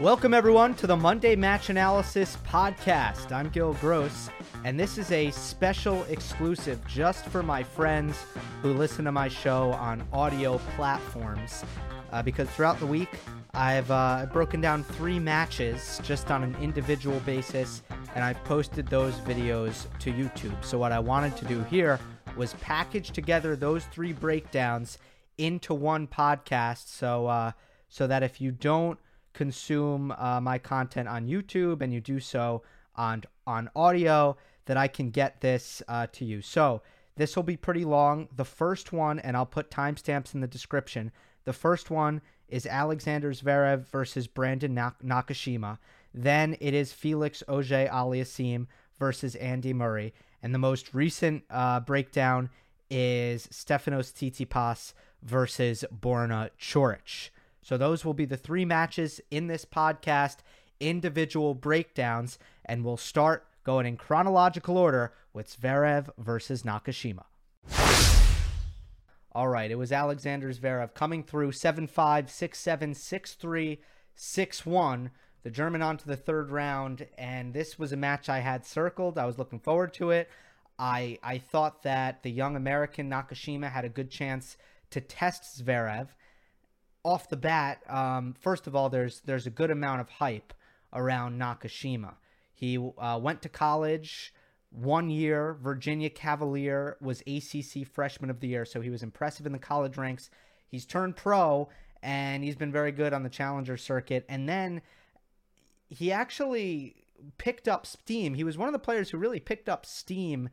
Welcome, everyone, to the Monday Match Analysis Podcast. I'm Gil Gross, and this is a special exclusive just for my friends who listen to my show on audio platforms. Uh, because throughout the week, I've uh, broken down three matches just on an individual basis, and I've posted those videos to YouTube. So, what I wanted to do here was package together those three breakdowns into one podcast so, uh, so that if you don't consume uh, my content on YouTube and you do so on on audio, that I can get this uh, to you. So this will be pretty long. The first one, and I'll put timestamps in the description. The first one is Alexander Zverev versus Brandon Nak- Nakashima. Then it is Felix Auger Aliassime versus Andy Murray. And the most recent uh, breakdown is Stefanos Tsitsipas versus Borna Coric. So those will be the three matches in this podcast, individual breakdowns, and we'll start going in chronological order with Zverev versus Nakashima. All right, it was Alexander Zverev coming through 7 5, 6 7, 6 3, 6 1. The German on to the third round, and this was a match I had circled. I was looking forward to it. I I thought that the young American Nakashima had a good chance to test Zverev off the bat, um, first of all, there's there's a good amount of hype around Nakashima. He uh, went to college one year. Virginia Cavalier was ACC Freshman of the Year, so he was impressive in the college ranks. He's turned pro and he's been very good on the challenger circuit. And then he actually picked up steam. He was one of the players who really picked up steam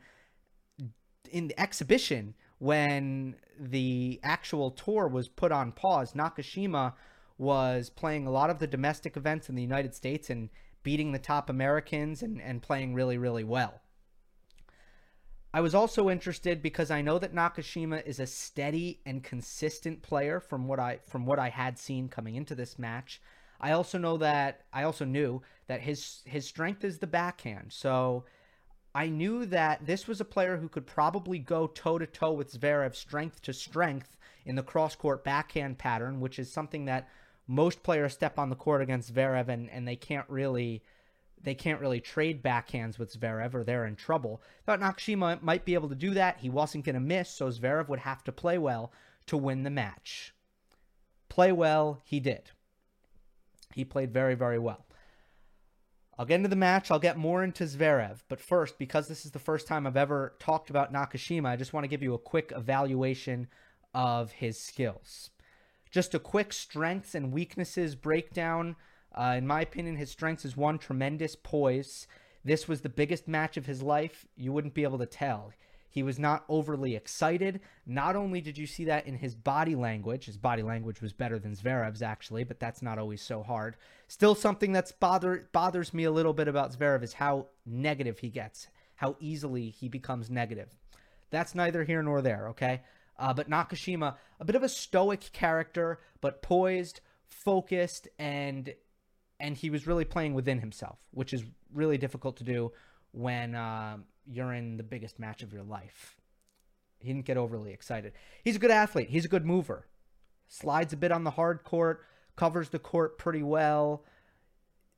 in the exhibition when the actual tour was put on pause, Nakashima was playing a lot of the domestic events in the United States and beating the top Americans and, and playing really, really well. I was also interested because I know that Nakashima is a steady and consistent player from what I from what I had seen coming into this match. I also know that I also knew that his his strength is the backhand. So I knew that this was a player who could probably go toe to toe with Zverev strength to strength in the cross court backhand pattern, which is something that most players step on the court against Zverev and, and they can't really they can't really trade backhands with Zverev or they're in trouble. Thought Nakashima might be able to do that. He wasn't going to miss, so Zverev would have to play well to win the match. Play well, he did. He played very, very well. I'll get into the match. I'll get more into Zverev. But first, because this is the first time I've ever talked about Nakashima, I just want to give you a quick evaluation of his skills. Just a quick strengths and weaknesses breakdown. Uh, in my opinion, his strengths is one tremendous poise. This was the biggest match of his life. You wouldn't be able to tell. He was not overly excited. Not only did you see that in his body language, his body language was better than Zverev's actually, but that's not always so hard. Still, something that's bother bothers me a little bit about Zverev is how negative he gets, how easily he becomes negative. That's neither here nor there, okay? Uh, but Nakashima, a bit of a stoic character, but poised, focused, and and he was really playing within himself, which is really difficult to do when uh, you're in the biggest match of your life. He didn't get overly excited. He's a good athlete. He's a good mover. Slides a bit on the hard court, covers the court pretty well.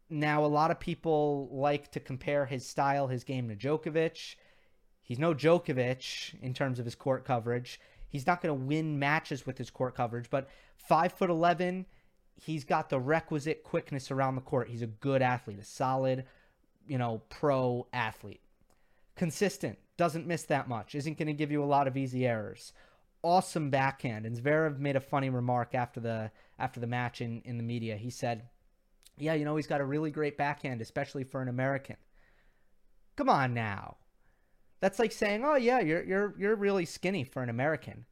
Now, a lot of people like to compare his style, his game to Djokovic. He's no Djokovic in terms of his court coverage. He's not going to win matches with his court coverage, but five foot eleven, he's got the requisite quickness around the court. He's a good athlete, a solid, you know, pro athlete consistent, doesn't miss that much, isn't going to give you a lot of easy errors. Awesome backhand. And Zverev made a funny remark after the after the match in, in the media. He said, Yeah, you know, he's got a really great backhand, especially for an American. Come on now. That's like saying, Oh yeah, you're you're you're really skinny for an American.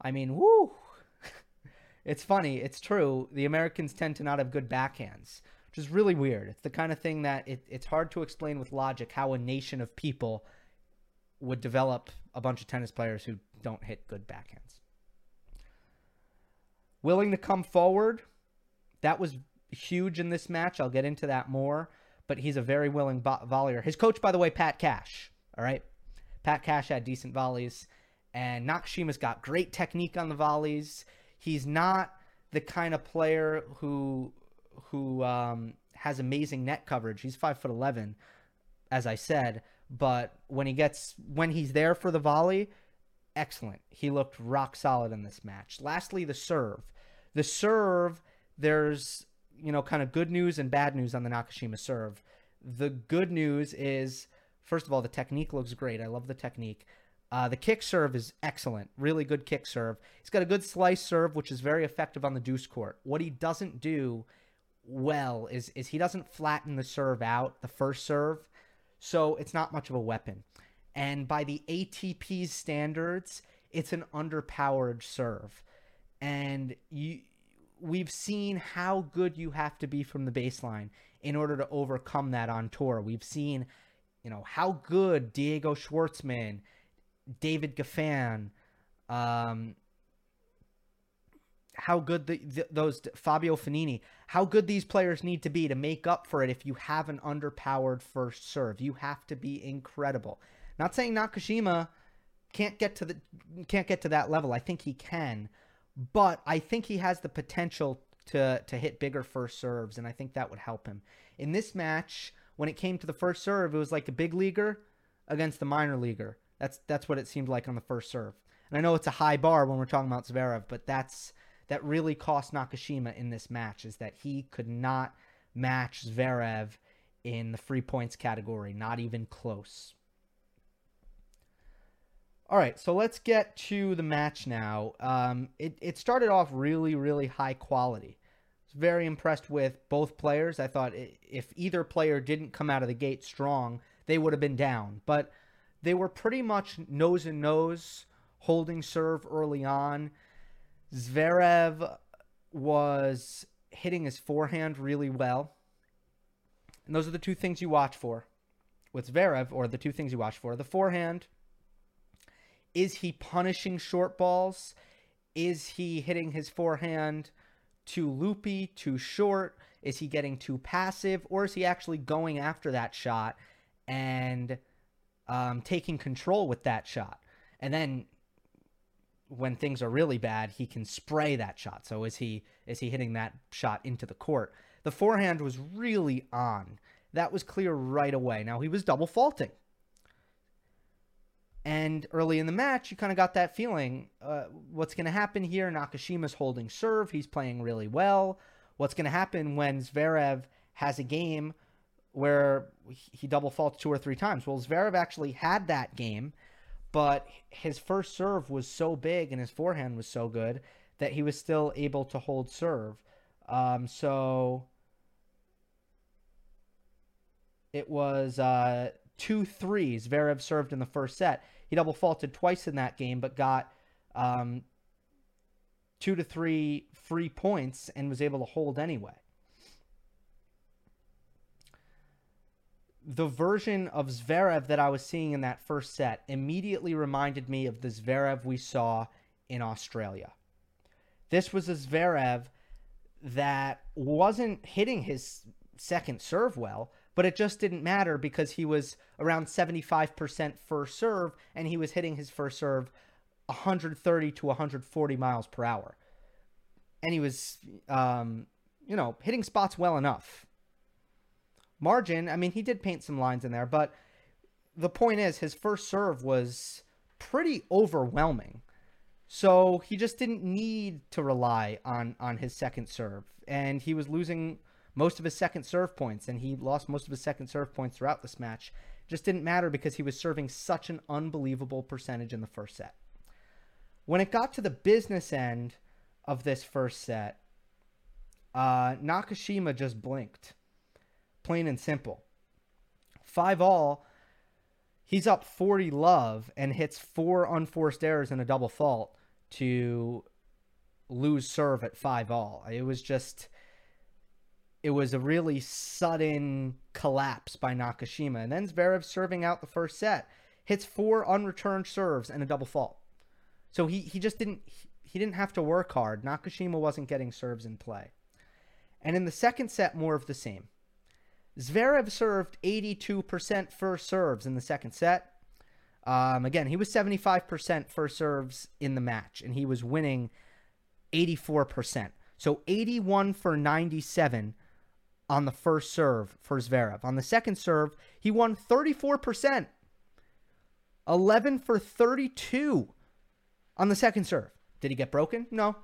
I mean, whoo. it's funny, it's true. The Americans tend to not have good backhands which is really weird. It's the kind of thing that it, it's hard to explain with logic how a nation of people would develop a bunch of tennis players who don't hit good backhands. Willing to come forward, that was huge in this match. I'll get into that more, but he's a very willing bo- volleyer. His coach, by the way, Pat Cash. All right, Pat Cash had decent volleys, and Nakashima's got great technique on the volleys. He's not the kind of player who who um, has amazing net coverage. He's five foot eleven, as I said, but when he gets when he's there for the volley, excellent. He looked rock solid in this match. Lastly, the serve. The serve, there's you know kind of good news and bad news on the Nakashima serve. The good news is first of all the technique looks great. I love the technique. Uh, the kick serve is excellent, really good kick serve. He's got a good slice serve, which is very effective on the deuce court. What he doesn't do well is is he doesn't flatten the serve out, the first serve, so it's not much of a weapon. And by the ATP's standards, it's an underpowered serve. And you we've seen how good you have to be from the baseline in order to overcome that on tour. We've seen, you know, how good Diego Schwartzman, David Goffin, um, how good the, the, those Fabio Fognini, how good these players need to be to make up for it if you have an underpowered first serve. You have to be incredible. Not saying Nakashima can't get to the can't get to that level. I think he can, but I think he has the potential to to hit bigger first serves, and I think that would help him. In this match, when it came to the first serve, it was like a big leaguer against the minor leaguer. That's that's what it seemed like on the first serve. And I know it's a high bar when we're talking about Zverev, but that's that really cost Nakashima in this match is that he could not match Zverev in the free points category, not even close. All right, so let's get to the match now. Um, it, it started off really, really high quality. I was very impressed with both players. I thought if either player didn't come out of the gate strong, they would have been down. But they were pretty much nose and nose, holding serve early on. Zverev was hitting his forehand really well. And those are the two things you watch for with Zverev, or the two things you watch for. The forehand – is he punishing short balls? Is he hitting his forehand too loopy, too short? Is he getting too passive? Or is he actually going after that shot and um, taking control with that shot? And then when things are really bad, he can spray that shot. So is he is he hitting that shot into the court? The forehand was really on. That was clear right away. Now he was double faulting. And early in the match, you kind of got that feeling. Uh, what's going to happen here? Nakashima's holding serve. He's playing really well. What's going to happen when Zverev has a game where he double faults two or three times? Well, Zverev actually had that game, but his first serve was so big and his forehand was so good that he was still able to hold serve. Um, so it was uh, two threes Zverev served in the first set. He double faulted twice in that game, but got um, two to three free points and was able to hold anyway. The version of Zverev that I was seeing in that first set immediately reminded me of the Zverev we saw in Australia. This was a Zverev that wasn't hitting his second serve well, but it just didn't matter because he was around 75% first serve and he was hitting his first serve 130 to 140 miles per hour. And he was, um, you know, hitting spots well enough. Margin, I mean, he did paint some lines in there, but the point is his first serve was pretty overwhelming. So he just didn't need to rely on on his second serve and he was losing most of his second serve points, and he lost most of his second serve points throughout this match. Just didn't matter because he was serving such an unbelievable percentage in the first set. When it got to the business end of this first set, uh, Nakashima just blinked. Plain and simple. Five all, he's up 40 love and hits four unforced errors and a double fault to lose serve at five all. It was just it was a really sudden collapse by Nakashima. And then Zverev serving out the first set hits four unreturned serves and a double fault. So he, he just didn't he didn't have to work hard. Nakashima wasn't getting serves in play. And in the second set, more of the same. Zverev served 82% first serves in the second set. Um, again, he was 75% first serves in the match, and he was winning 84%. So 81 for 97 on the first serve for Zverev. On the second serve, he won 34%. 11 for 32 on the second serve. Did he get broken? No.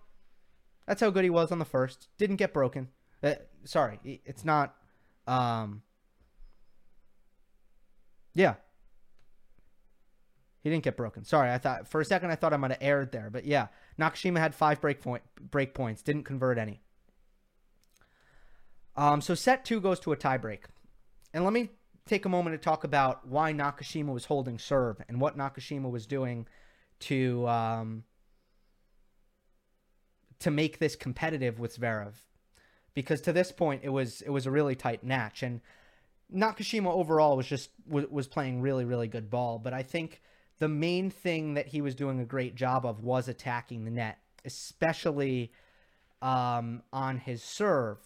That's how good he was on the first. Didn't get broken. Uh, sorry, it's not. Um, yeah. He didn't get broken. Sorry, I thought for a second I thought I might have erred there, but yeah, Nakashima had five break point break points, didn't convert any. Um, so set two goes to a tiebreak, and let me take a moment to talk about why Nakashima was holding serve and what Nakashima was doing to um, to make this competitive with Zverev, because to this point it was it was a really tight match, and Nakashima overall was just was, playing really really good ball, but I think the main thing that he was doing a great job of was attacking the net, especially um, on his serve.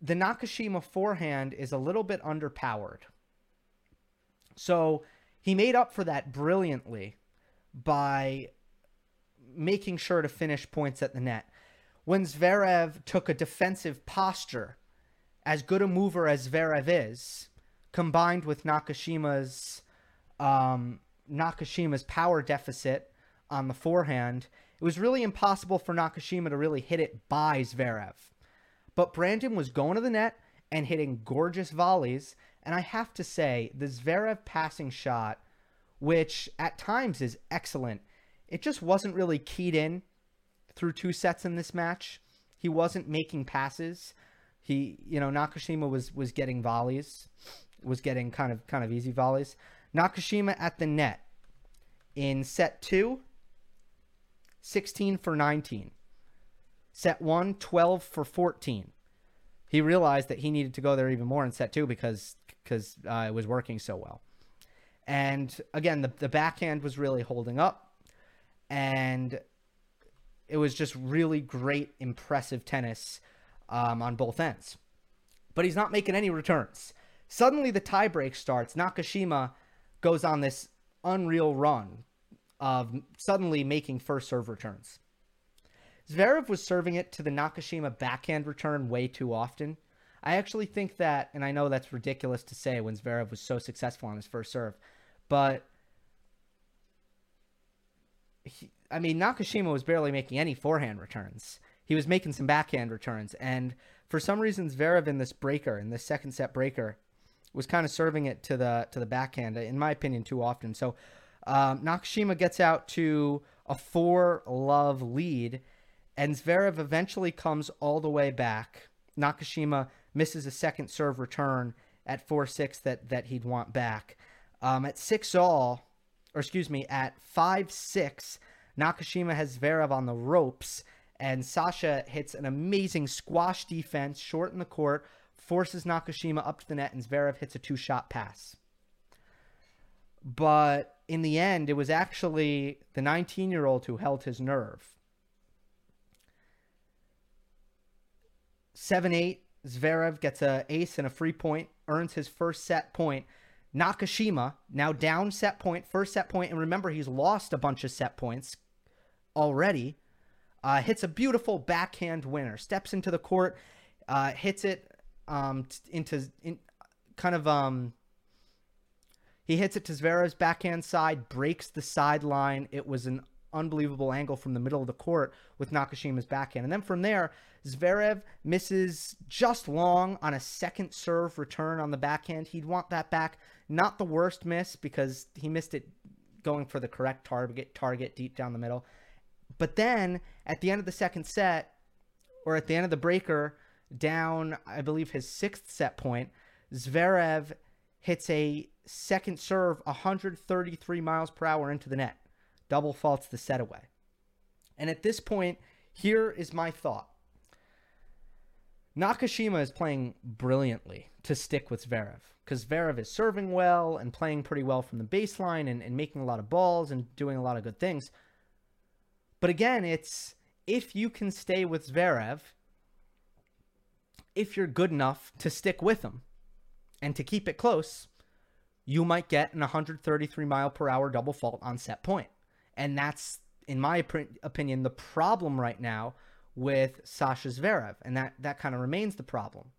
The Nakashima forehand is a little bit underpowered. So he made up for that brilliantly by making sure to finish points at the net. When Zverev took a defensive posture, as good a mover as Zverev is, combined with Nakashima's um, Nakashima's power deficit on the forehand, it was really impossible for Nakashima to really hit it by Zverev. But Brandon was going to the net and hitting gorgeous volleys. And I have to say, the Zverev passing shot, which at times is excellent, it just wasn't really keyed in through two sets in this match. He wasn't making passes. He, you know, Nakashima was was getting volleys, was getting kind of kind of easy volleys. Nakashima at the net in set two, 16 for 19. Set one, 12 for 14. He realized that he needed to go there even more in set two because because uh, it was working so well. And again, the, the backhand was really holding up. And it was just really great, impressive tennis um, on both ends. But he's not making any returns. Suddenly, the tiebreak starts. Nakashima goes on this unreal run of suddenly making first serve returns. Zverev was serving it to the Nakashima backhand return way too often. I actually think that, and I know that's ridiculous to say when Zverev was so successful on his first serve, but he, I mean, Nakashima was barely making any forehand returns. He was making some backhand returns, and for some reason, Zverev in this breaker, in this second set breaker, was kind of serving it to the to the backhand, in my opinion, too often. So um, Nakashima gets out to a four love lead, and Zverev eventually comes all the way back. Nakashima misses a second serve return at four six that that he'd want back. Um, at six all, or excuse me, at five six, Nakashima has Zverev on the ropes, and Sasha hits an amazing squash defense short in the court forces Nakashima up to the net, and Zverev hits a two shot pass. But in the end, it was actually the 19 year old who held his nerve. 7 8, Zverev gets a ace and a free point, earns his first set point. Nakashima, now down set point, first set point, and remember he's lost a bunch of set points already. Uh, hits a beautiful backhand winner, steps into the court, uh, hits it um, into in, kind of um, he hits it to Zverev's backhand side, breaks the sideline. It was an unbelievable angle from the middle of the court with Nakashima's backhand. And then from there, Zverev misses just long on a second serve return on the backhand. He'd want that back. Not the worst miss because he missed it going for the correct target target deep down the middle. But then at the end of the second set, or at the end of the breaker, down, I believe, his sixth set point, Zverev hits a second serve 133 miles per hour into the net. Double faults the set away. And at this point, here is my thought. Nakashima is playing brilliantly to stick with Zverev because Zverev is serving well and playing pretty well from the baseline and, and making a lot of balls and doing a lot of good things. But again, it's if you can stay with Zverev if you're good enough to stick with him and to keep it close, you might get an 133 mile per hour double fault on set point. And that's, in my opinion, the problem right now with Sasha Zverev. And that, that kind of remains the problem.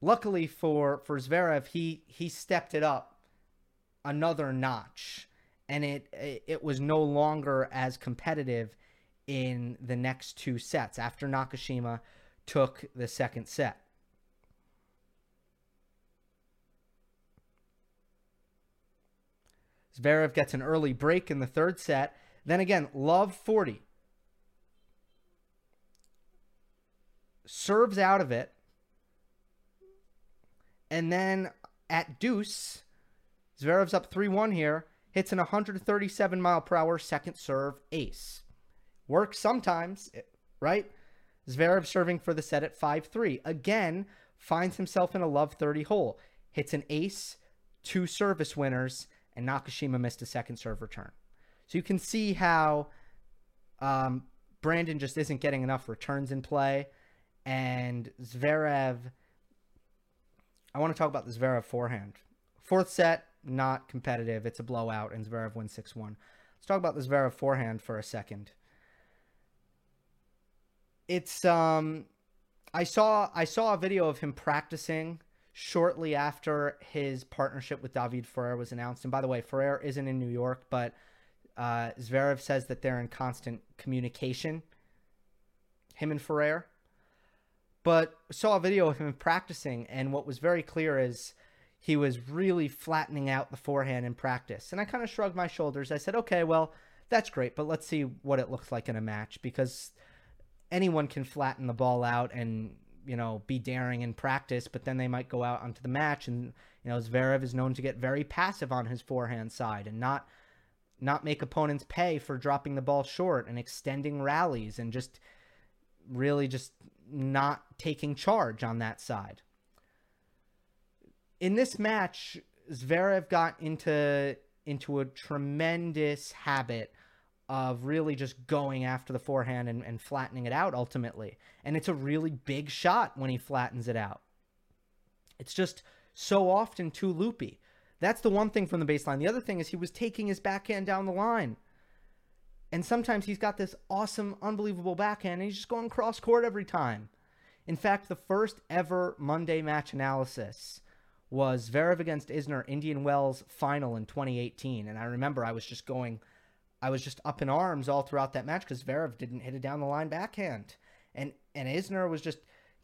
luckily for for Zverev, he he stepped it up another notch, and it it was no longer as competitive in the next two sets after Nakashima took the second set. Zverev gets an early break in the third set. Then again, love 40. Serves out of it. And then at deuce, Zverev's up 3 1 here, hits an 137 mile per hour second serve ace. Works sometimes, right? Zverev serving for the set at 5 3. Again, finds himself in a love 30 hole. Hits an ace, two service winners, and Nakashima missed a second serve return. So you can see how um, Brandon just isn't getting enough returns in play. And Zverev, I want to talk about the Zverev forehand. Fourth set, not competitive. It's a blowout, and Zverev wins 6 1. Let's talk about the Zverev forehand for a second. It's um I saw I saw a video of him practicing shortly after his partnership with David Ferrer was announced. And by the way, Ferrer isn't in New York, but uh, Zverev says that they're in constant communication, him and Ferrer. But saw a video of him practicing, and what was very clear is he was really flattening out the forehand in practice. And I kind of shrugged my shoulders. I said, okay, well, that's great, but let's see what it looks like in a match because anyone can flatten the ball out and you know, be daring in practice, but then they might go out onto the match and you know, Zverev is known to get very passive on his forehand side and not not make opponents pay for dropping the ball short and extending rallies and just really just not taking charge on that side. In this match, Zverev got into into a tremendous habit of really just going after the forehand and, and flattening it out ultimately. And it's a really big shot when he flattens it out. It's just so often too loopy. That's the one thing from the baseline. The other thing is he was taking his backhand down the line. And sometimes he's got this awesome, unbelievable backhand, and he's just going cross court every time. In fact, the first ever Monday match analysis was Zverev against Isner Indian Wells final in 2018. And I remember I was just going I was just up in arms all throughout that match because Zverev didn't hit it down the line backhand, and and Isner was just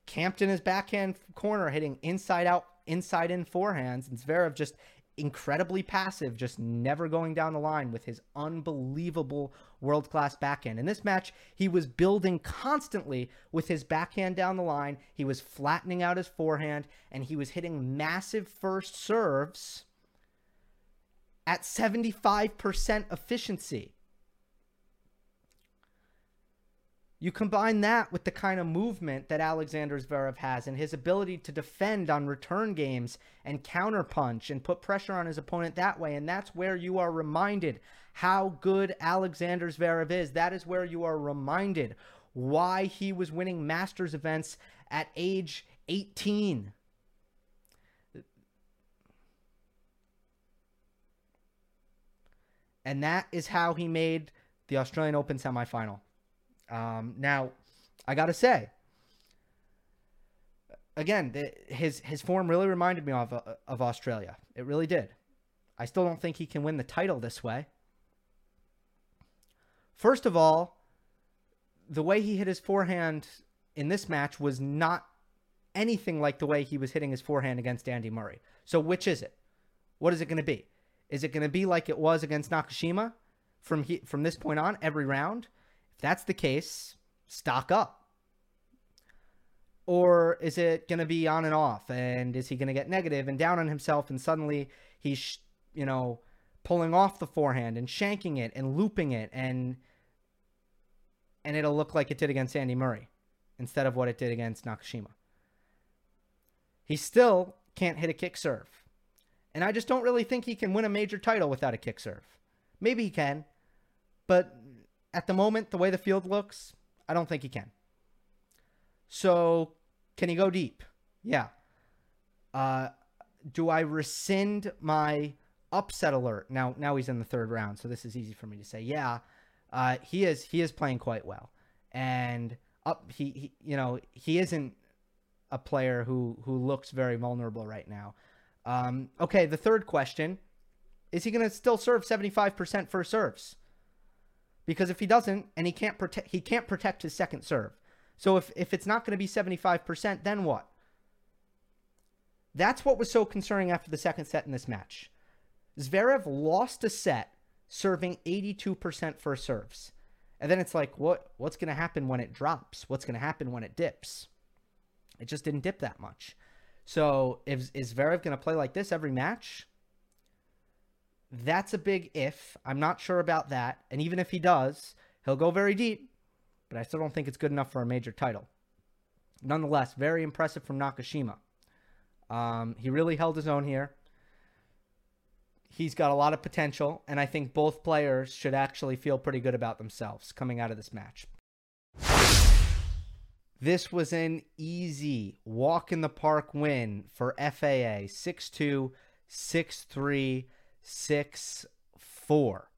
camped in his backhand corner, hitting inside out, inside in forehands, and Zverev just incredibly passive, just never going down the line with his unbelievable world class backhand. In this match, he was building constantly with his backhand down the line. He was flattening out his forehand, and he was hitting massive first serves at 75% efficiency. You combine that with the kind of movement that Alexander Zverev has and his ability to defend on return games and counterpunch and put pressure on his opponent that way. And that's where you are reminded how good Alexander Zverev is. That is where you are reminded why he was winning Masters events at age 18. And that is how he made the Australian Open semifinal. Um, now, I got to say, again, the, his his form really reminded me of uh, of Australia. It really did. I still don't think he can win the title this way. First of all, the way he hit his forehand in this match was not anything like the way he was hitting his forehand against Andy Murray. So which is it? What is it going to be? Is it going to be like it was against Nakashima from he, from this point on every round? If that's the case, stock up. Or is it going to be on and off? And is he going to get negative and down on himself and suddenly he's, you know, pulling off the forehand and shanking it and looping it and and it'll look like it did against Andy Murray instead of what it did against Nakashima. He still can't hit a kick serve. And I just don't really think he can win a major title without a kick serve. Maybe he can, but at the moment, the way the field looks, I don't think he can. So, can he go deep? Yeah. Uh, do I rescind my upset alert? Now, now he's in the third round, so this is easy for me to say. Yeah, uh, he is. He is playing quite well, and up. He, he, you know, he isn't a player who who looks very vulnerable right now. Um, okay, the third question is he going to still serve 75% for serves? Because if he doesn't and he can't protect he can't protect his second serve. So if if it's not going to be 75%, then what? That's what was so concerning after the second set in this match. Zverev lost a set serving 82% for serves. And then it's like, what what's going to happen when it drops? What's going to happen when it dips? It just didn't dip that much. So, if, is Zverev going to play like this every match? That's a big if. I'm not sure about that. And even if he does, he'll go very deep, but I still don't think it's good enough for a major title. Nonetheless, very impressive from Nakashima. Um, he really held his own here. He's got a lot of potential, and I think both players should actually feel pretty good about themselves coming out of this match. This was an easy walk in the park win for FAA 6 2, 6 3, 6 4.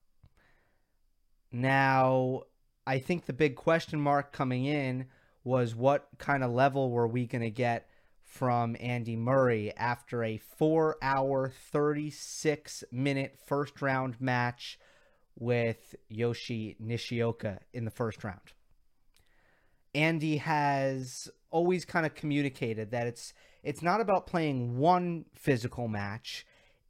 Now, I think the big question mark coming in was what kind of level were we going to get from Andy Murray after a four hour, 36 minute first round match with Yoshi Nishioka in the first round. Andy has always kind of communicated that it's it's not about playing one physical match,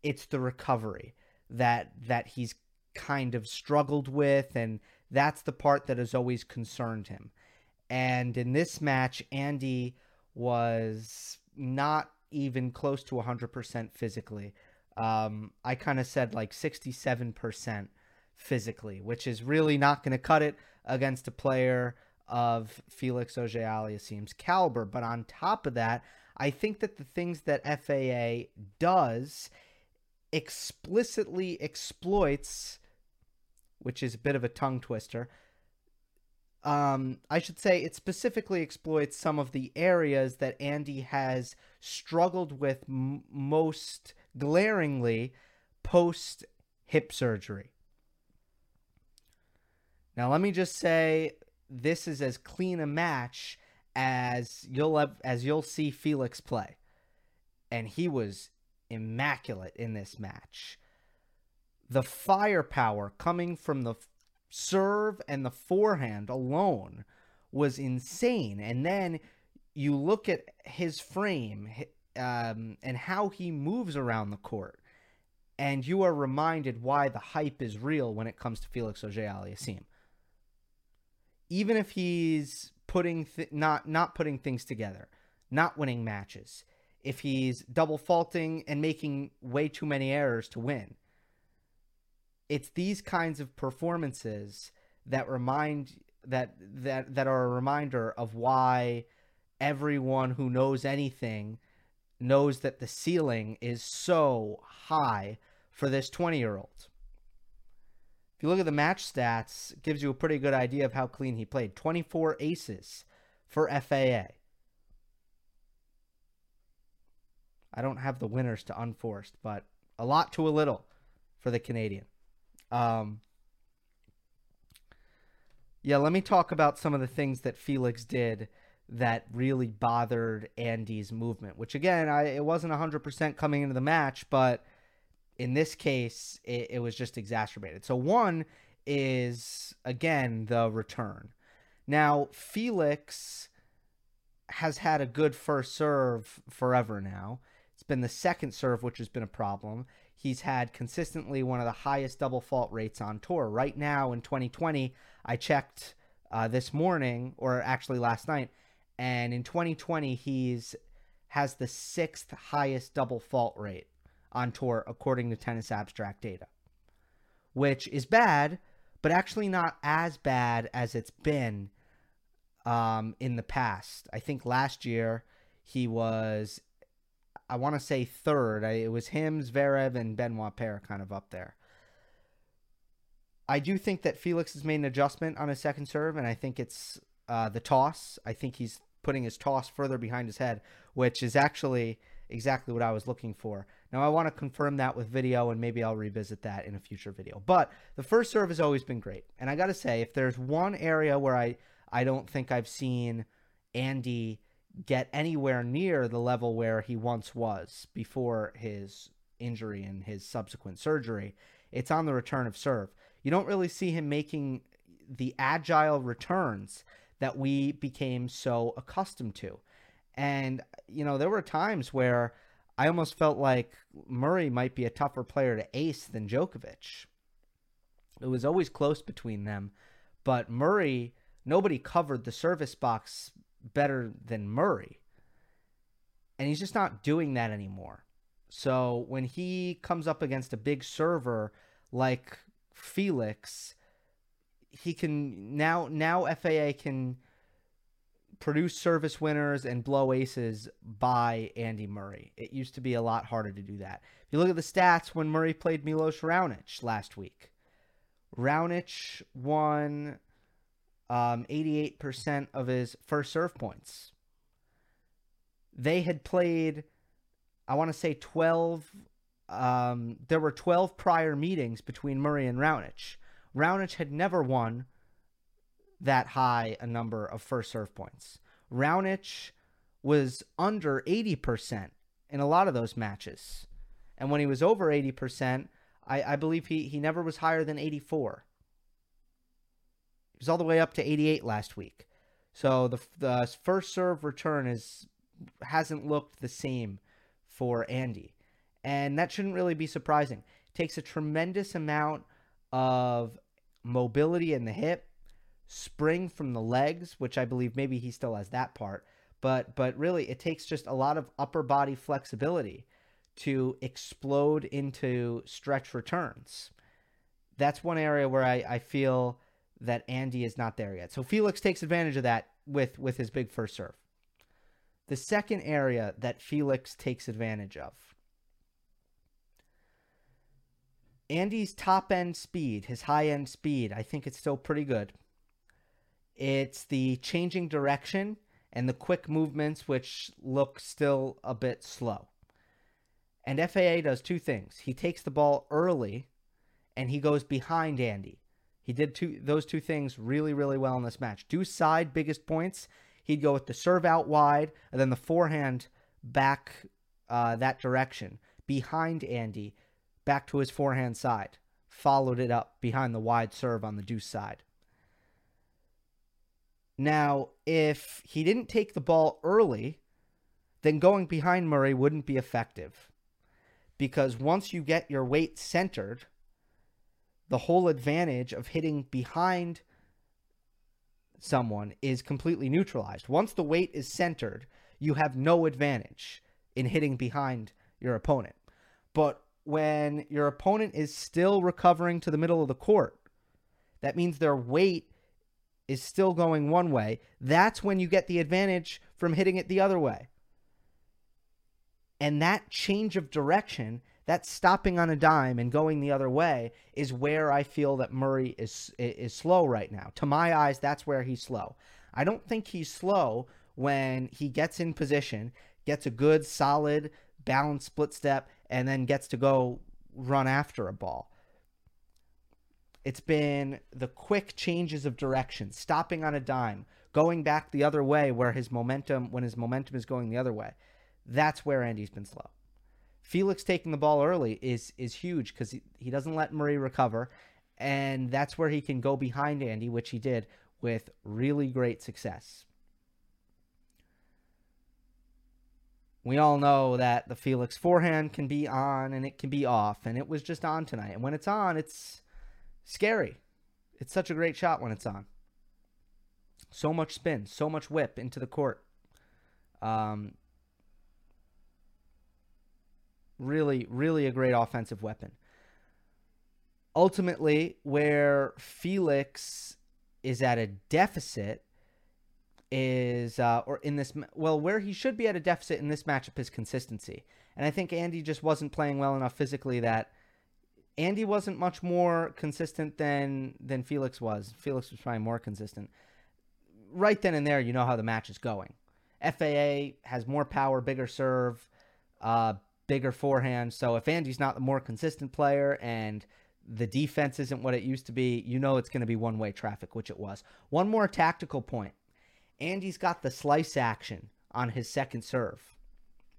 it's the recovery that that he's kind of struggled with and that's the part that has always concerned him. And in this match Andy was not even close to 100% physically. Um, I kind of said like 67% physically, which is really not going to cut it against a player of Felix Auger-Aliassime's caliber. But on top of that, I think that the things that FAA does explicitly exploits, which is a bit of a tongue twister, um, I should say it specifically exploits some of the areas that Andy has struggled with m- most glaringly post hip surgery. Now, let me just say this is as clean a match as you'll have, as you'll see Felix play, and he was immaculate in this match. The firepower coming from the serve and the forehand alone was insane. And then you look at his frame um, and how he moves around the court, and you are reminded why the hype is real when it comes to Felix Auger-Aliassime. Even if he's putting th- not not putting things together, not winning matches, if he's double faulting and making way too many errors to win, it's these kinds of performances that remind that that that are a reminder of why everyone who knows anything knows that the ceiling is so high for this 20 year old. If you look at the match stats, gives you a pretty good idea of how clean he played. 24 aces for FAA. I don't have the winners to unforced, but a lot to a little for the Canadian. Um, yeah, let me talk about some of the things that Felix did that really bothered Andy's movement, which again, I it wasn't 100% coming into the match, but in this case, it, it was just exacerbated. So, one is again the return. Now, Felix has had a good first serve forever now. Been the second serve, which has been a problem he's had consistently one of the highest double fault rates on tour. Right now in 2020, I checked uh, this morning, or actually last night, and in 2020 he's has the sixth highest double fault rate on tour according to Tennis Abstract data, which is bad, but actually not as bad as it's been um, in the past. I think last year he was I want to say third. I, it was him, Zverev, and Benoit Paire kind of up there. I do think that Felix has made an adjustment on his second serve, and I think it's uh, the toss. I think he's putting his toss further behind his head, which is actually exactly what I was looking for. Now, I want to confirm that with video, and maybe I'll revisit that in a future video. But the first serve has always been great. And I got to say, if there's one area where I, I don't think I've seen Andy get anywhere near the level where he once was before his injury and his subsequent surgery. It's on the return of serve. You don't really see him making the agile returns that we became so accustomed to. And, you know, there were times where I almost felt like Murray might be a tougher player to ace than Djokovic. It was always close between them, but Murray, nobody covered the service box better than Murray. And he's just not doing that anymore. So when he comes up against a big server like Felix, he can now now FAA can produce service winners and blow aces by Andy Murray. It used to be a lot harder to do that. If you look at the stats when Murray played Milos Raonic last week, Raonic won um, 88% of his first serve points. They had played, I want to say 12. Um, there were 12 prior meetings between Murray and Raonic. Raonic had never won that high a number of first serve points. Raonic was under 80% in a lot of those matches. And when he was over 80%, I, I believe he, he never was higher than 84. Was all the way up to 88 last week. So the, the first serve return is hasn't looked the same for Andy. And that shouldn't really be surprising. It takes a tremendous amount of mobility in the hip, spring from the legs, which I believe maybe he still has that part, but but really it takes just a lot of upper body flexibility to explode into stretch returns. That's one area where I, I feel that Andy is not there yet. So Felix takes advantage of that with with his big first serve. The second area that Felix takes advantage of. Andy's top end speed, his high end speed, I think it's still pretty good. It's the changing direction and the quick movements, which look still a bit slow. And FAA does two things. He takes the ball early and he goes behind Andy. He did two those two things really, really well in this match. Do side biggest points. He'd go with the serve out wide and then the forehand back uh, that direction behind Andy, back to his forehand side. Followed it up behind the wide serve on the deuce side. Now, if he didn't take the ball early, then going behind Murray wouldn't be effective. Because once you get your weight centered, the whole advantage of hitting behind someone is completely neutralized. Once the weight is centered, you have no advantage in hitting behind your opponent. But when your opponent is still recovering to the middle of the court, that means their weight is still going one way, that's when you get the advantage from hitting it the other way. And that change of direction, that stopping on a dime and going the other way, is where I feel that Murray is is slow right now. To my eyes, that's where he's slow. I don't think he's slow when he gets in position, gets a good, solid, balanced split step, and then gets to go run after a ball. It's been the quick changes of direction, stopping on a dime, going back the other way where his momentum, when his momentum is going the other way. That's where Andy's been slow. Felix taking the ball early is is huge because he, he doesn't let Murray recover, and that's where he can go behind Andy, which he did with really great success. We all know that the Felix forehand can be on and it can be off, and it was just on tonight. And when it's on, it's Scary. It's such a great shot when it's on. So much spin, so much whip into the court. Um, really, really a great offensive weapon. Ultimately, where Felix is at a deficit is, uh, or in this, well, where he should be at a deficit in this matchup is consistency. And I think Andy just wasn't playing well enough physically that Andy wasn't much more consistent than than Felix was. Felix was probably more consistent. Right then and there, you know how the match is going. FAA has more power, bigger serve, uh, bigger forehand. So if Andy's not the more consistent player and the defense isn't what it used to be, you know it's going to be one way traffic, which it was. One more tactical point Andy's got the slice action on his second serve.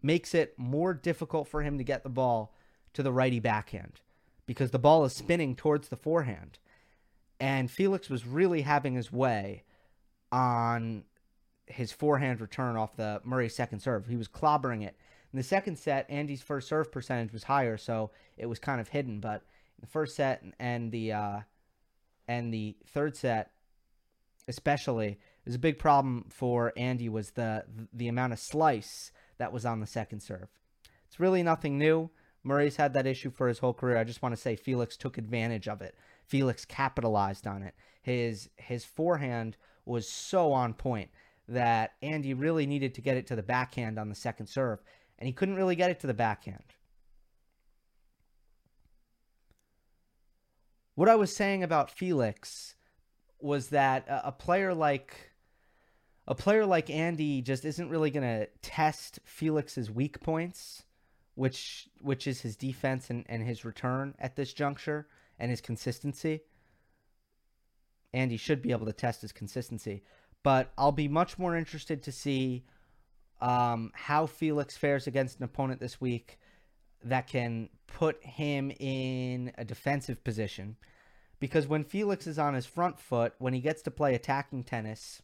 Makes it more difficult for him to get the ball to the righty backhand because the ball is spinning towards the forehand. And Felix was really having his way on his forehand return off the Murray second serve. He was clobbering it. In the second set, Andy's first serve percentage was higher, so it was kind of hidden. But the first set and the uh, and the third set, especially, was a big problem for Andy was the the amount of slice that was on the second serve. It's really nothing new. Murray's had that issue for his whole career. I just want to say Felix took advantage of it. Felix capitalized on it. His his forehand was so on point that Andy really needed to get it to the backhand on the second serve, and he couldn't really get it to the backhand. What I was saying about Felix was that a player like a player like Andy just isn't really going to test Felix's weak points, which which is his defense and, and his return at this juncture and his consistency. Andy should be able to test his consistency, but I'll be much more interested to see um, how Felix fares against an opponent this week that can put him in a defensive position. Because when Felix is on his front foot, when he gets to play attacking tennis,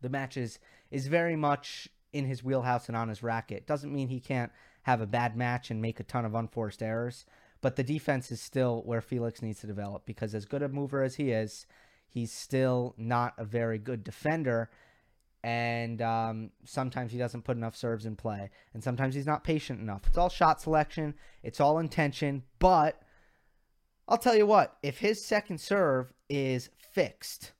the match is, is very much in his wheelhouse and on his racket. Doesn't mean he can't have a bad match and make a ton of unforced errors, but the defense is still where Felix needs to develop because as good a mover as he is, he's still not a very good defender and um, sometimes he doesn't put enough serves in play, and sometimes he's not patient enough. It's all shot selection, it's all intention, but I'll tell you what, if his second serve is fixed,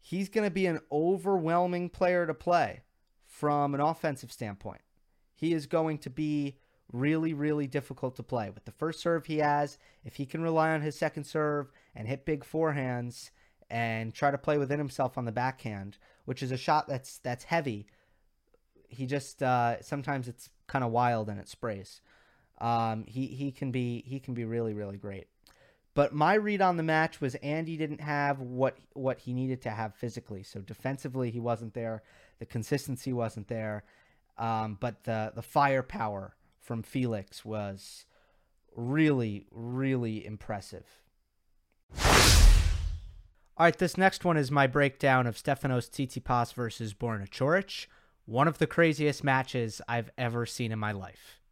he's going to be an overwhelming player to play from an offensive standpoint. He is going to be really, really difficult to play. With the first serve he has, if he can rely on his second serve and hit big forehands, and try to play within himself on the backhand, which is a shot that's that's heavy. He just uh, sometimes it's kind of wild and it sprays. Um, he he can be he can be really really great. But my read on the match was Andy didn't have what what he needed to have physically. So defensively he wasn't there, the consistency wasn't there, um, but the the firepower from Felix was really really impressive. All right, this next one is my breakdown of Stefanos Tsitsipas versus Borna Coric, one of the craziest matches I've ever seen in my life.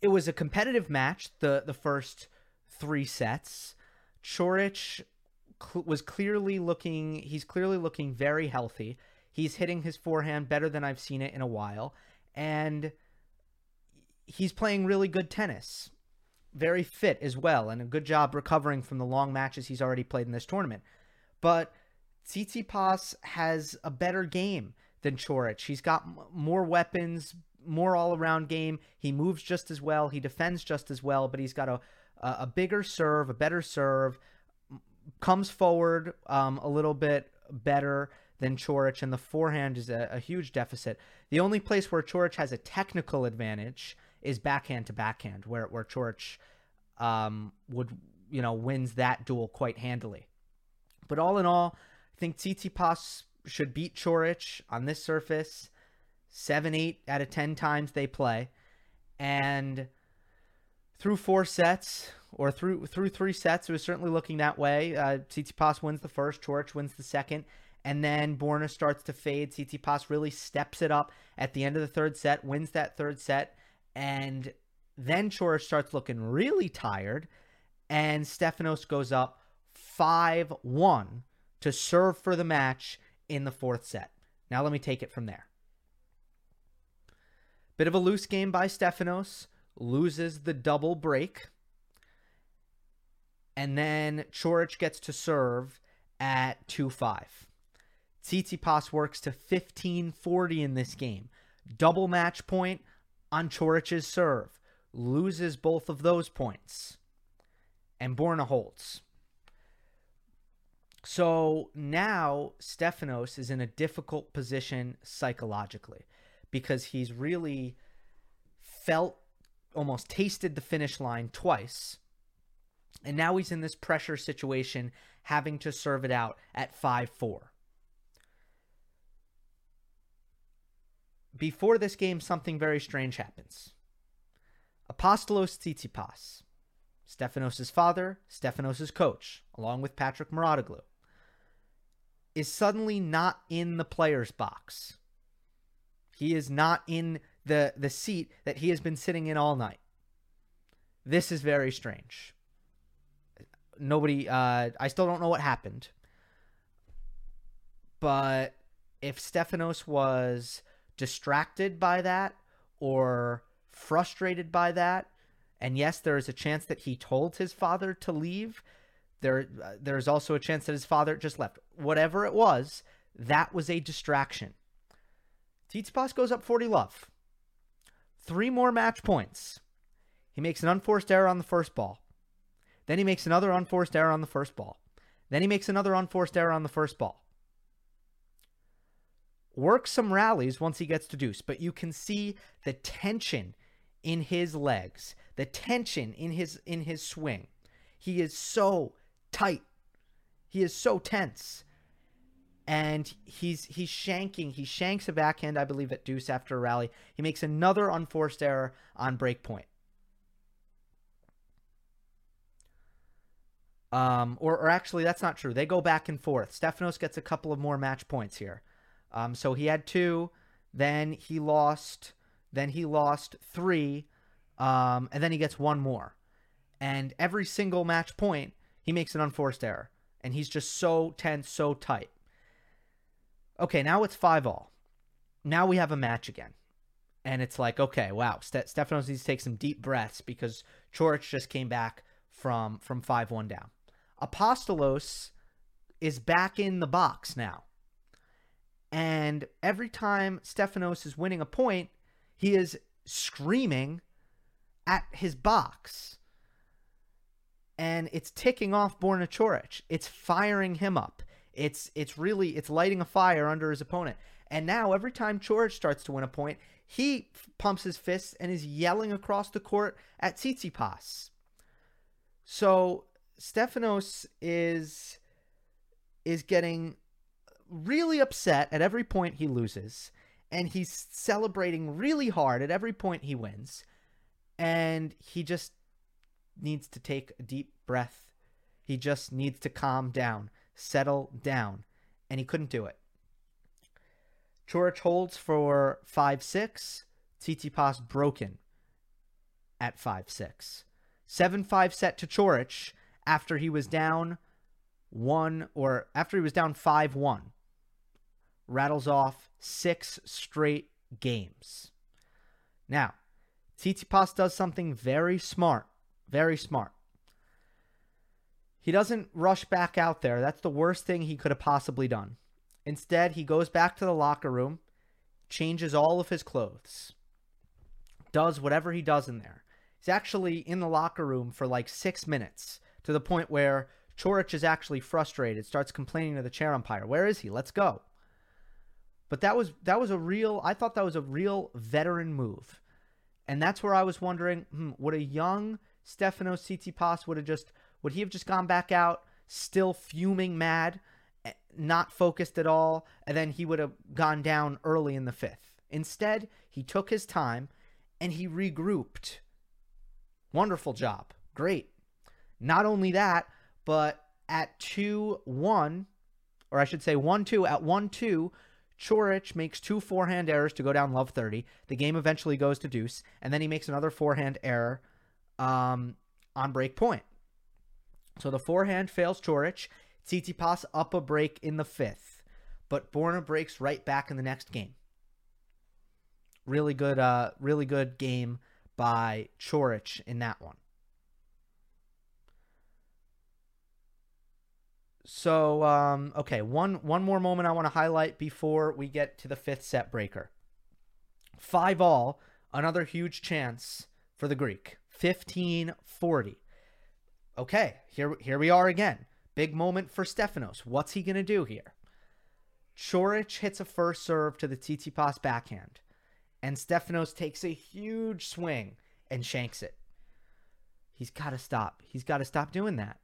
It was a competitive match, the the first 3 sets. Coric cl- was clearly looking he's clearly looking very healthy. He's hitting his forehand better than I've seen it in a while and he's playing really good tennis. Very fit as well and a good job recovering from the long matches he's already played in this tournament. But Tsitsipas has a better game than Coric. He's got m- more weapons, more all-around game. He moves just as well. He defends just as well, but he's got a a bigger serve, a better serve, comes forward um, a little bit better than Coric, and the forehand is a, a, huge deficit. The only place where Coric has a technical advantage is backhand to backhand, where where Coric um, would you know wins that duel quite handily. But all in all, I think Tsitsipas should beat Coric on this surface. Seven, eight out of ten times they play, and through four sets or through through three sets, it was certainly looking that way. Uh, Tsitsipas wins the first, Coric wins the second, and then Borna starts to fade. Tsitsipas really steps it up at the end of the third set, wins that third set, and then Coric starts looking really tired, and Stefanos goes up 5 1 to serve for the match in the fourth set. Now let me take it from there. Bit of a loose game by Stefanos, loses the double break. And then Coric gets to serve at 2 5. Tsitsipas works to 1540 in this game. Double match point on Coric's serve. Loses both of those points. And Borna holds. So now Stefanos is in a difficult position psychologically because he's really felt almost tasted the finish line twice. And now he's in this pressure situation having to serve it out at 5 4. before this game, something very strange happens. Apostolos Tsitsipas, Stefanos' father, Stefanos' coach, along with Patrick Mouratoglou, is suddenly not in the player's box. He is not in the, the seat that he has been sitting in all night. This is very strange. Nobody, uh, I still don't know what happened. But if Stefanos was distracted by that or frustrated by that, and yes, there is a chance that he told his father to leave. There, uh, there's also a chance that his father just left. Whatever it was, that was a distraction. Tsitsipas goes up 40 love. Three more match points. He makes an unforced error on the first ball. Then he makes another unforced error on the first ball. Then he makes another unforced error on the first ball works some rallies once he gets to deuce, but you can see the tension in his legs, the tension in his in his swing. He is so tight. He is so tense. And he's he's shanking. He shanks a backhand, I believe, at deuce after a rally. He makes another unforced error on break point. Um, or, or actually, that's not true. They go back and forth. Stefanos gets a couple of more match points here. Um, so he had two, then he lost, then he lost three, um, and then he gets one more. And every single match point, he makes an unforced error, and he's just so tense, so tight. Okay, now it's five all. Now we have a match again, and it's like, okay, wow, Ste- Stefanos needs to take some deep breaths because Coric just came back from from five one down. Apostolos is back in the box now. And every time Stefanos is winning a point, he is screaming at his box. And it's ticking off Borna Coric. It's firing him up. It's it's really it's lighting a fire under his opponent. And now every time Coric starts to win a point, he pumps his fists and is yelling across the court at Tsitsipas. So Stefanos is is getting really upset at every point he loses, and he's celebrating really hard at every point he wins, and he just needs to take a deep breath. He just needs to calm down, settle down, and he couldn't do it. Coric holds for 5 6. Tsitsipas broken at 5 6. 7 5 set to Coric after he was down 1 or after he was down 5 1 rattles off six straight games. Now, Tsitsipas does something very smart, very smart. He doesn't rush back out there. That's the worst thing he could have possibly done. Instead, he goes back to the locker room, changes all of his clothes, does whatever he does in there. He's actually in the locker room for like six minutes to the point where Coric is actually frustrated, starts complaining to the chair umpire. Where is he? Let's go. But that was that was a real. I thought that was a real veteran move, and that's where I was wondering, hmm, would a young Stefanos Tsitsipas would have just would he have just gone back out, still fuming, mad, eh, not focused at all, and then he would have gone down early in the fifth. Instead, he took his time and he regrouped. Wonderful job, great. Not only that, but at two one, or I should say one two at one two Coric makes two forehand errors to go down love 30. The game eventually goes to deuce, and then he makes another forehand error um, on break point. So the forehand fails Coric. Tsitsipas up a break in the fifth, but Borna breaks right back in the next game. Really good, uh, really good game by Coric in that one. So, um, okay, one one more moment I want to highlight before we get to the fifth set breaker. Five all, another huge chance for the Greek. 15-40. Okay, here here we are again. Big moment for Stefanos. What's he gonna do here? Coric hits a first serve to the Tsitsipas backhand, and Stefanos takes a huge swing and shanks it. He's got to stop. He's got to stop doing that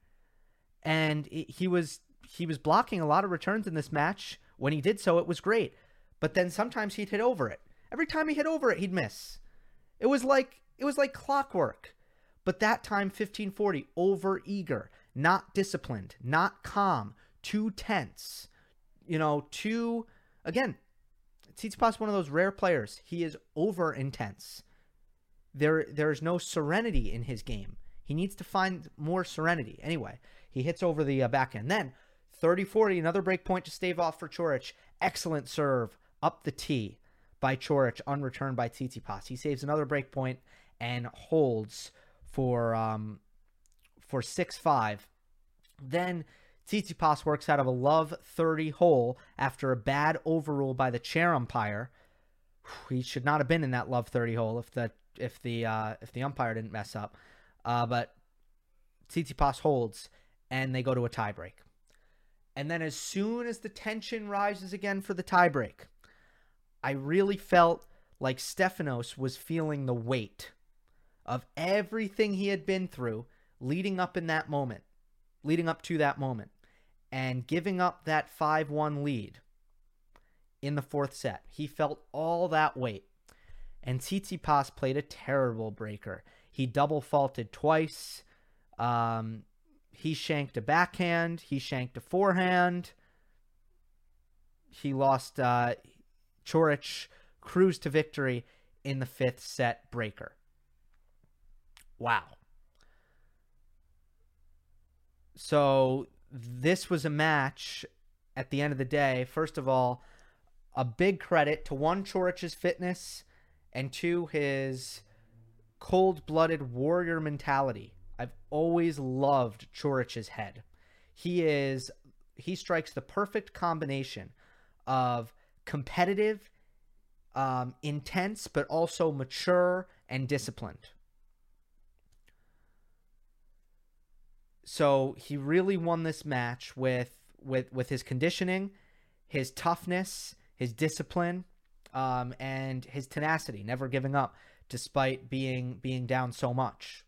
and he was he was blocking a lot of returns in this match. When he did so, it was great. But then sometimes he'd hit over it. Every time he hit over it, he'd miss. It was like it was like clockwork. But that time 1540 over eager, not disciplined, not calm, too tense. You know, too again, Tsitsipas one of those rare players. He is over intense. There there is no serenity in his game. He needs to find more serenity. Anyway, he hits over the uh, backhand. Then 30-40, another break point to stave off for Coric. Excellent serve up the tee by Coric, unreturned by Tsitsipas. He saves another break point and holds for um, for six five. Then Tsitsipas works out of a love 30 hole after a bad overrule by the chair umpire. He should not have been in that love 30 hole if the if the uh, if the umpire didn't mess up. Uh, but Tsitsipas holds and they go to a tiebreak. And then as soon as the tension rises again for the tiebreak, I really felt like Stefanos was feeling the weight of everything he had been through leading up in that moment, leading up to that moment, and giving up that 5 1 lead in the fourth set. He felt all that weight. And Tsitsipas played a terrible breaker. He double faulted twice. Um, he shanked a backhand. He shanked a forehand. He lost. Uh, Coric cruised to victory in the fifth set breaker. Wow. So this was a match at the end of the day. First of all, a big credit to one Coric's fitness and two his cold-blooded warrior mentality. I've always loved Coric's head. He is he strikes the perfect combination of competitive, um, intense, but also mature and disciplined. So he really won this match with with with his conditioning, his toughness, his discipline, um, and his tenacity, never giving up despite being being down so much.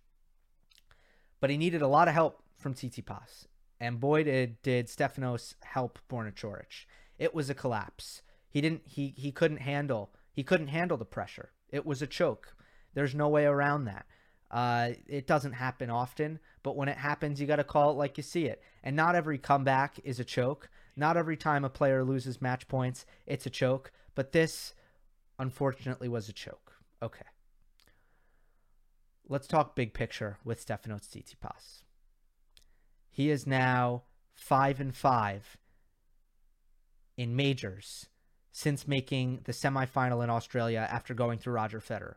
But he needed a lot of help from Tsitsipas, and boy did did Stefanos help Borna Coric. It was a collapse. He didn't he he couldn't handle he couldn't handle the pressure. It was a choke. There's no way around that. Uh, it doesn't happen often, but when it happens, you got to call it like you see it. And not every comeback is a choke. Not every time a player loses match points, it's a choke. But this, unfortunately, was a choke. Okay. Let's talk big picture with Stefanos Tsitsipas. He is now five and five in majors since making the semifinal in Australia after going through Roger Federer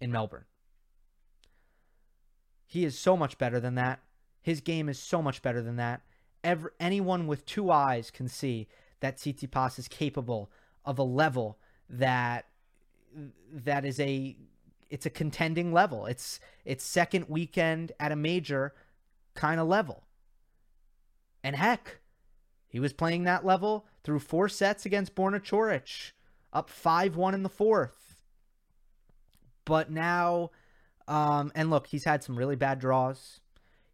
in Melbourne. He is so much better than that. His game is so much better than that. Ever, anyone with two eyes can see that Tsitsipas is capable of a level that that is a it's a contending level. It's it's second weekend at a major kind of level. And heck, he was playing that level through four sets against Borna Coric, up 5-1 in the fourth. But now um, and look, he's had some really bad draws.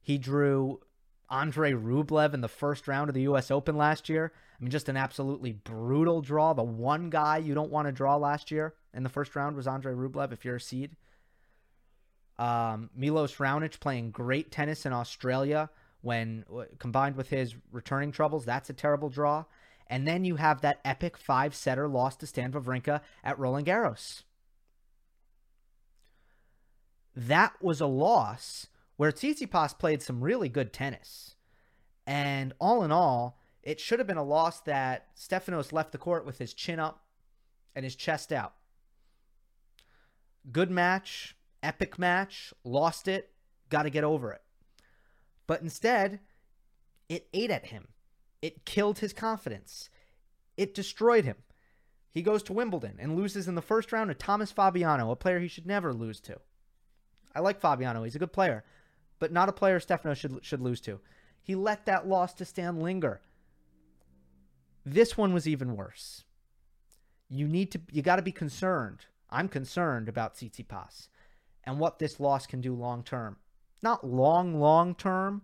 He drew Andre Rublev in the first round of the U.S. Open last year. I mean, just an absolutely brutal draw. The one guy you don't want to draw last year in the first round was Andre Rublev if you're a seed. Um, Milos Raonic playing great tennis in Australia when combined with his returning troubles, that's a terrible draw. And then you have that epic five setter loss to Stan Wawrinka at Roland Garros that was a loss where Tsitsipas played some really good tennis. And all in all, it should have been a loss that Stefanos left the court with his chin up and his chest out. Good match, epic match, lost it, got to get over it. But instead, it ate at him. It killed his confidence. It destroyed him. He goes to Wimbledon and loses in the first round to Thomas Fabbiano, a player he should never lose to. I like Fabbiano. He's a good player, but not a player Stefano should should lose to. He let that loss to Stan linger. This one was even worse. You need to you got to be concerned. I'm concerned about Tsitsipas and what this loss can do long term. Not long long term,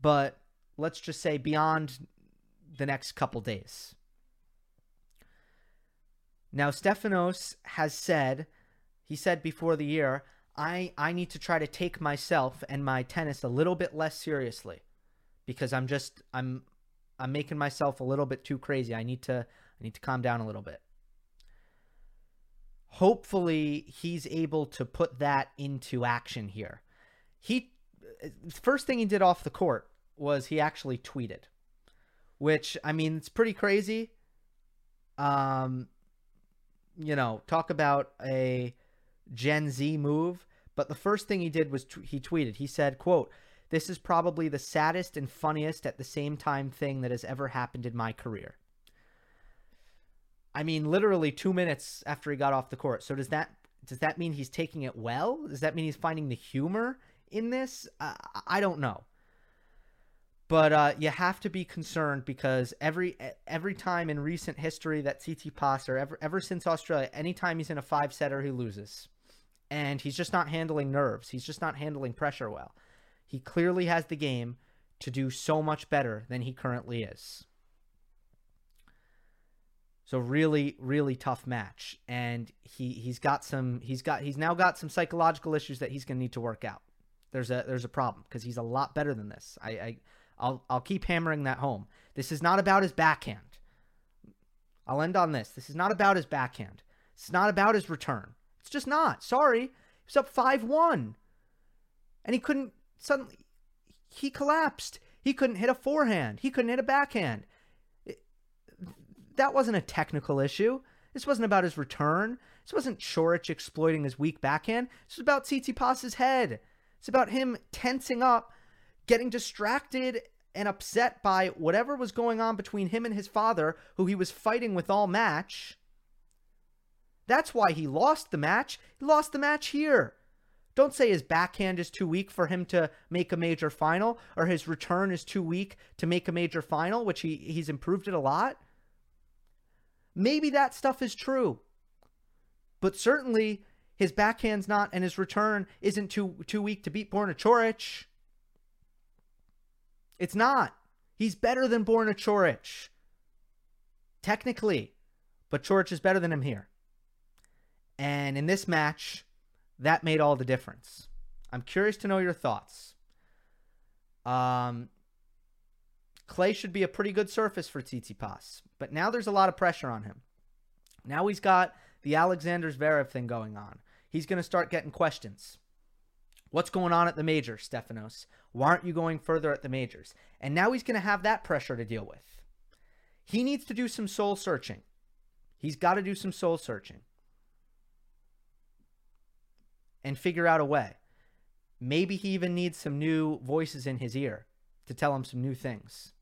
but let's just say beyond the next couple days. Now, Stefanos has said, he said before the year, I, I need to try to take myself and my tennis a little bit less seriously because I'm just I'm I'm making myself a little bit too crazy. I need to I need to calm down a little bit. Hopefully he's able to put that into action here. He first thing he did off the court was he actually tweeted, which I mean it's pretty crazy. Um you know, talk about a Gen Z move, but the first thing he did was t- he tweeted. He said, "quote This is probably the saddest and funniest at the same time thing that has ever happened in my career." I mean, literally two minutes after he got off the court. So does that does that mean he's taking it well? Does that mean he's finding the humor in this? I don't know. But uh, you have to be concerned because every every time in recent history that Tsitsipas or ever ever since Australia, anytime he's in a five setter, he loses, and he's just not handling nerves. He's just not handling pressure well. He clearly has the game to do so much better than he currently is. So really, really tough match, and he he's got some he's got he's now got some psychological issues that he's going to need to work out. There's a there's a problem because he's a lot better than this. I, I I'll I'll keep hammering that home. This is not about his backhand. I'll end on this. This is not about his backhand. It's not about his return. It's just not. Sorry. He was up 5-1. And he couldn't suddenly he collapsed. He couldn't hit a forehand. He couldn't hit a backhand. It, that wasn't a technical issue. This wasn't about his return. This wasn't Coric exploiting his weak backhand. This was about Tsitsipas' head. It's about him tensing up, getting distracted and upset by whatever was going on between him and his father, who he was fighting with all match. That's why he lost the match. He lost the match here. Don't say his backhand is too weak for him to make a major final, or his return is too weak to make a major final, which he, he's improved it a lot. Maybe that stuff is true. But certainly his backhand's not, and his return isn't too too weak to beat Borna Coric. It's not. He's better than Borna Coric. Technically. But Coric is better than him here. And in this match, that made all the difference. I'm curious to know your thoughts. Um, clay should be a pretty good surface for Tsitsipas, but now there's a lot of pressure on him. Now he's got the Alexander Zverev thing going on. He's going to start getting questions. What's going on at the majors, Stefanos? Why aren't you going further at the majors? And now he's going to have that pressure to deal with. He needs to do some soul searching. He's got to do some soul searching and figure out a way. Maybe he even needs some new voices in his ear to tell him some new things.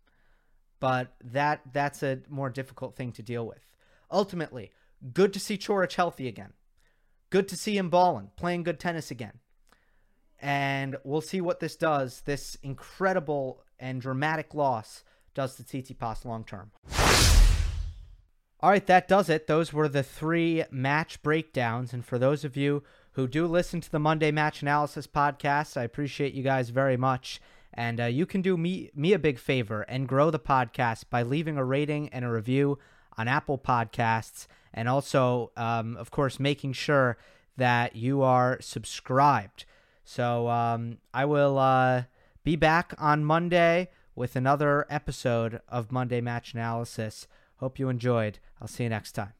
But that that's a more difficult thing to deal with. Ultimately, good to see Coric healthy again. Good to see him balling, playing good tennis again and we'll see what this does. This incredible and dramatic loss does to Tsitsipas long term. All right, that does it. Those were the three match breakdowns. And for those of you who do listen to the Monday Match Analysis podcast, I appreciate you guys very much. And uh, you can do me me a big favor and grow the podcast by leaving a rating and a review on Apple Podcasts, and also, um, of course, making sure that you are subscribed so um, I will uh, be back on Monday with another episode of Monday Match Analysis. Hope you enjoyed. I'll see you next time.